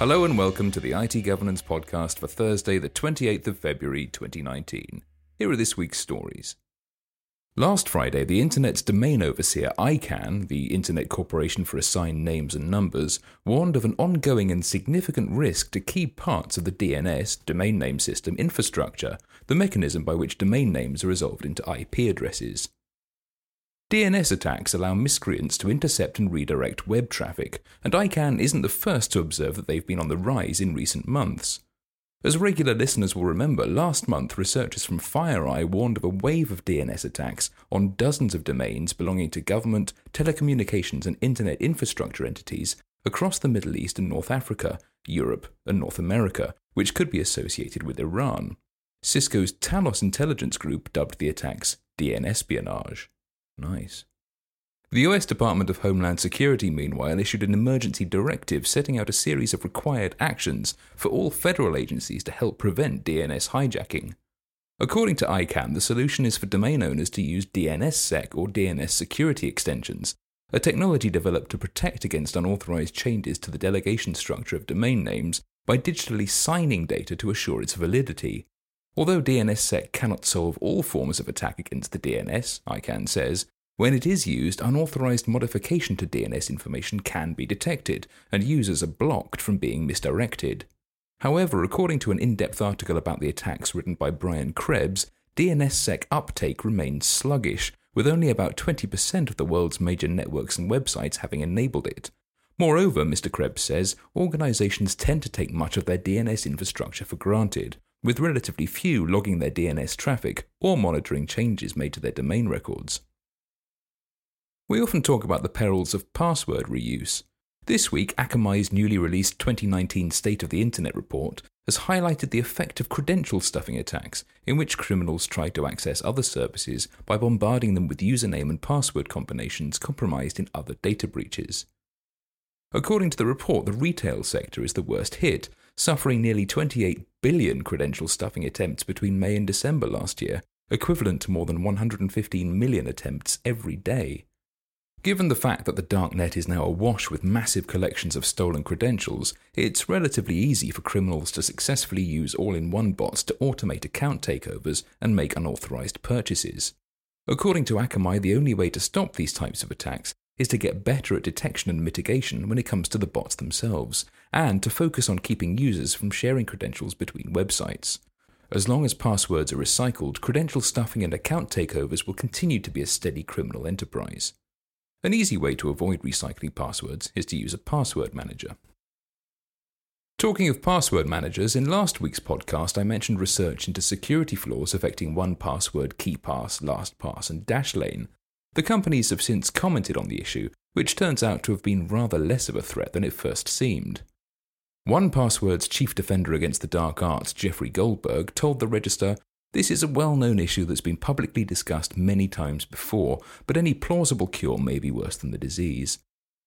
Hello and welcome to the IT Governance Podcast for Thursday, the 28th of February 2019. Here are this week's stories. Last Friday, the Internet's domain overseer ICANN, the Internet Corporation for Assigned Names and Numbers, warned of an ongoing and significant risk to key parts of the DNS, domain name system, infrastructure, the mechanism by which domain names are resolved into IP addresses. DNS attacks allow miscreants to intercept and redirect web traffic, and ICANN isn't the first to observe that they've been on the rise in recent months. As regular listeners will remember, last month researchers from FireEye warned of a wave of DNS attacks on dozens of domains belonging to government, telecommunications, and internet infrastructure entities across the Middle East and North Africa, Europe, and North America, which could be associated with Iran. Cisco's Talos intelligence group dubbed the attacks DNSpionage. Nice. The US Department of Homeland Security, meanwhile, issued an emergency directive setting out a series of required actions for all federal agencies to help prevent DNS hijacking. According to ICANN, the solution is for domain owners to use DNSSEC or DNS security extensions, a technology developed to protect against unauthorized changes to the delegation structure of domain names by digitally signing data to assure its validity. Although DNSSEC cannot solve all forms of attack against the DNS, ICANN says, when it is used, unauthorized modification to DNS information can be detected, and users are blocked from being misdirected. However, according to an in depth article about the attacks written by Brian Krebs, DNSSEC uptake remains sluggish, with only about 20% of the world's major networks and websites having enabled it. Moreover, Mr. Krebs says, organizations tend to take much of their DNS infrastructure for granted, with relatively few logging their DNS traffic or monitoring changes made to their domain records. We often talk about the perils of password reuse. This week, Akamai's newly released 2019 State of the Internet report has highlighted the effect of credential stuffing attacks, in which criminals try to access other services by bombarding them with username and password combinations compromised in other data breaches. According to the report, the retail sector is the worst hit, suffering nearly 28 billion credential stuffing attempts between May and December last year, equivalent to more than 115 million attempts every day. Given the fact that the darknet is now awash with massive collections of stolen credentials, it's relatively easy for criminals to successfully use all in one bots to automate account takeovers and make unauthorized purchases. According to Akamai, the only way to stop these types of attacks is to get better at detection and mitigation when it comes to the bots themselves, and to focus on keeping users from sharing credentials between websites. As long as passwords are recycled, credential stuffing and account takeovers will continue to be a steady criminal enterprise. An easy way to avoid recycling passwords is to use a password manager. Talking of password managers, in last week's podcast I mentioned research into security flaws affecting 1Password, KeePass, LastPass, and Dashlane, the companies have since commented on the issue, which turns out to have been rather less of a threat than it first seemed. 1Password's chief defender against the dark arts, Jeffrey Goldberg, told the Register this is a well known issue that's been publicly discussed many times before, but any plausible cure may be worse than the disease.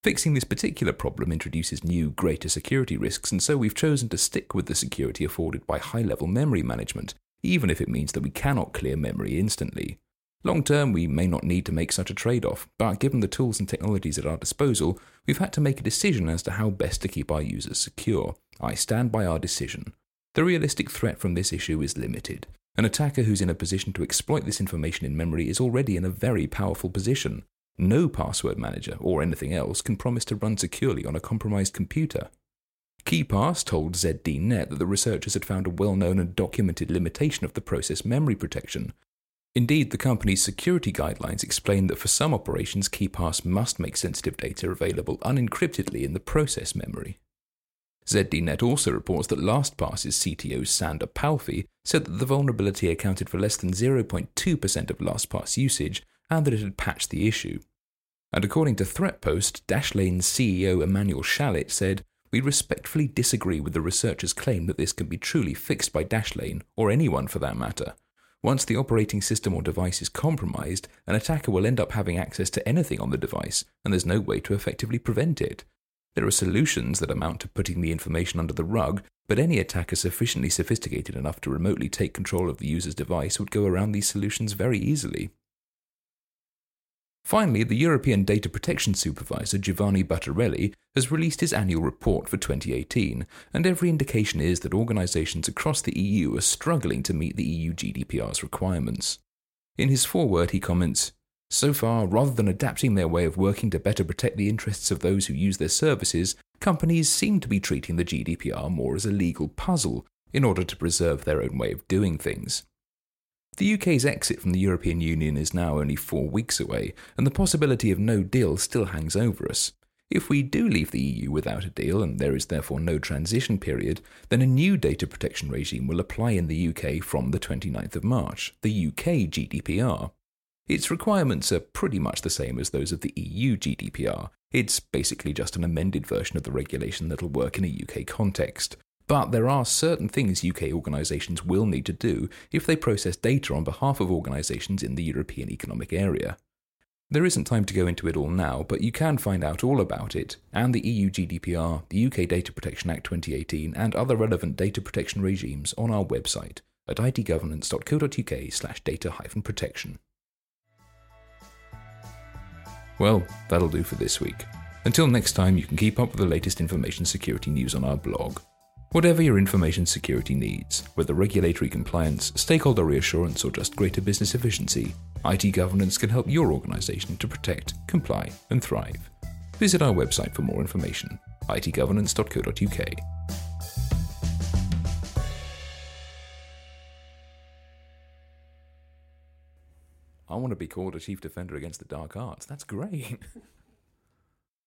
Fixing this particular problem introduces new, greater security risks, and so we've chosen to stick with the security afforded by high level memory management, even if it means that we cannot clear memory instantly. Long term, we may not need to make such a trade off, but given the tools and technologies at our disposal, we've had to make a decision as to how best to keep our users secure. I stand by our decision. The realistic threat from this issue is limited. An attacker who's in a position to exploit this information in memory is already in a very powerful position. No password manager or anything else can promise to run securely on a compromised computer. KeePass told ZDNet that the researchers had found a well known and documented limitation of the process memory protection, Indeed, the company's security guidelines explain that for some operations, KeePass must make sensitive data available unencryptedly in the process memory. ZDNet also reports that LastPass's CTO Sandor Palfy said that the vulnerability accounted for less than 0.2% of LastPass usage and that it had patched the issue. And according to ThreatPost, Dashlane's CEO Emmanuel Shalit said, We respectfully disagree with the researchers' claim that this can be truly fixed by Dashlane, or anyone for that matter. Once the operating system or device is compromised, an attacker will end up having access to anything on the device, and there's no way to effectively prevent it. There are solutions that amount to putting the information under the rug, but any attacker sufficiently sophisticated enough to remotely take control of the user's device would go around these solutions very easily. Finally, the European Data Protection Supervisor Giovanni Buttarelli has released his annual report for 2018, and every indication is that organisations across the EU are struggling to meet the EU GDPR's requirements. In his foreword, he comments So far, rather than adapting their way of working to better protect the interests of those who use their services, companies seem to be treating the GDPR more as a legal puzzle in order to preserve their own way of doing things. The UK's exit from the European Union is now only four weeks away, and the possibility of no deal still hangs over us. If we do leave the EU without a deal, and there is therefore no transition period, then a new data protection regime will apply in the UK from the 29th of March, the UK GDPR. Its requirements are pretty much the same as those of the EU GDPR. It's basically just an amended version of the regulation that'll work in a UK context. But there are certain things UK organisations will need to do if they process data on behalf of organisations in the European Economic Area. There isn't time to go into it all now, but you can find out all about it, and the EU GDPR, the UK Data Protection Act 2018, and other relevant data protection regimes on our website at itgovernance.co.uk slash data-protection. Well, that'll do for this week. Until next time, you can keep up with the latest information security news on our blog. Whatever your information security needs, whether regulatory compliance, stakeholder reassurance, or just greater business efficiency, IT governance can help your organization to protect, comply, and thrive. Visit our website for more information itgovernance.co.uk. I want to be called a chief defender against the dark arts. That's great.